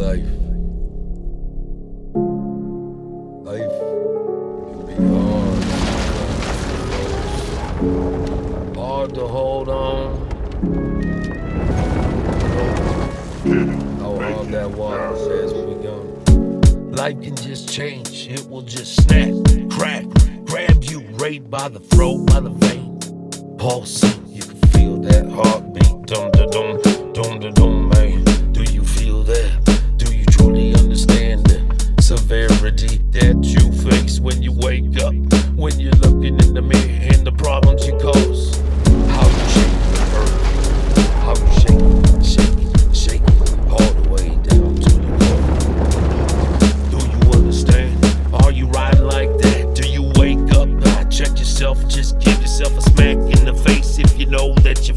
life. Life can be hard. Hard to hold on. How hard that was as we begun. Life can just change. It will just snap, crack, grab you right by the throat, by the vein. Pulsing, you can feel that heartbeat. Dum dum, dum that you face when you wake up? When you're looking in the mirror and the problems you cause? How you shake the earth? How you shake shake shake all the way down to the core? Do you understand? Are you riding like that? Do you wake up? Ah, check yourself, just give yourself a smack in the face if you know that you're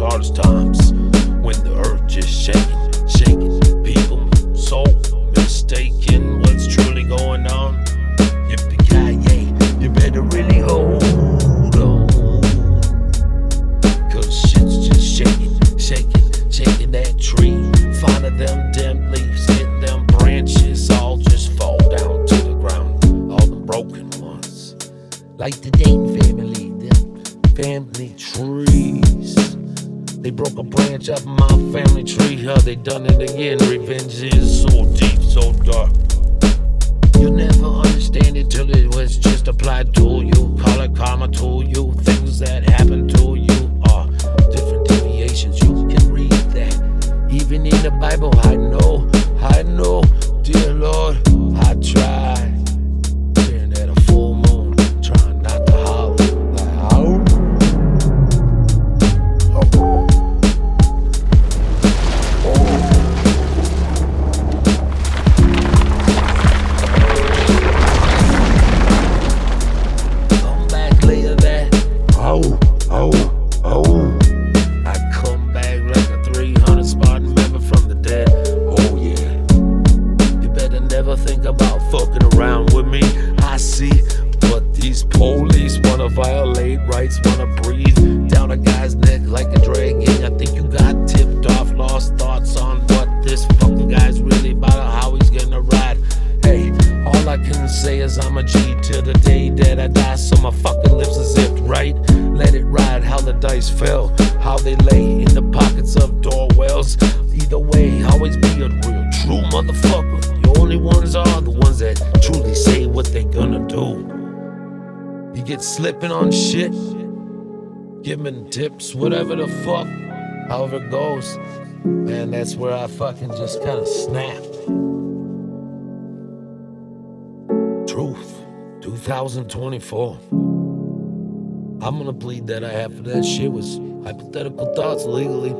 hardest times. When the earth just shaking, shaking. People so mistaken what's truly going on. Yippee-ki-yay, you better really hold on. Cause shit's just shaking, shaking, shaking that tree. Finding them damn leaves, getting them branches all just fall down to the ground. All the broken ones. Like the Dayton family, them family trees. They broke a branch up my family tree. How they done it again? Revenge is violate rights, wanna breathe down a guy's neck like a dragon. I think you got tipped off, lost thoughts on what this fucking guy's really about, how he's gonna ride. Hey, all I can say is I'm a G till the day that I die, so my fucking lips are zipped right. Let it ride how the dice fell, how they lay in the pockets of doorwells. Either way, always be a real true motherfucker. The only ones are the ones that truly say what they gonna do. You get slipping on shit, giving tips, whatever the fuck, however it goes. Man, that's where I fucking just kind of snapped. Truth, 2024. I'm gonna plead that I have for that shit was hypothetical thoughts legally.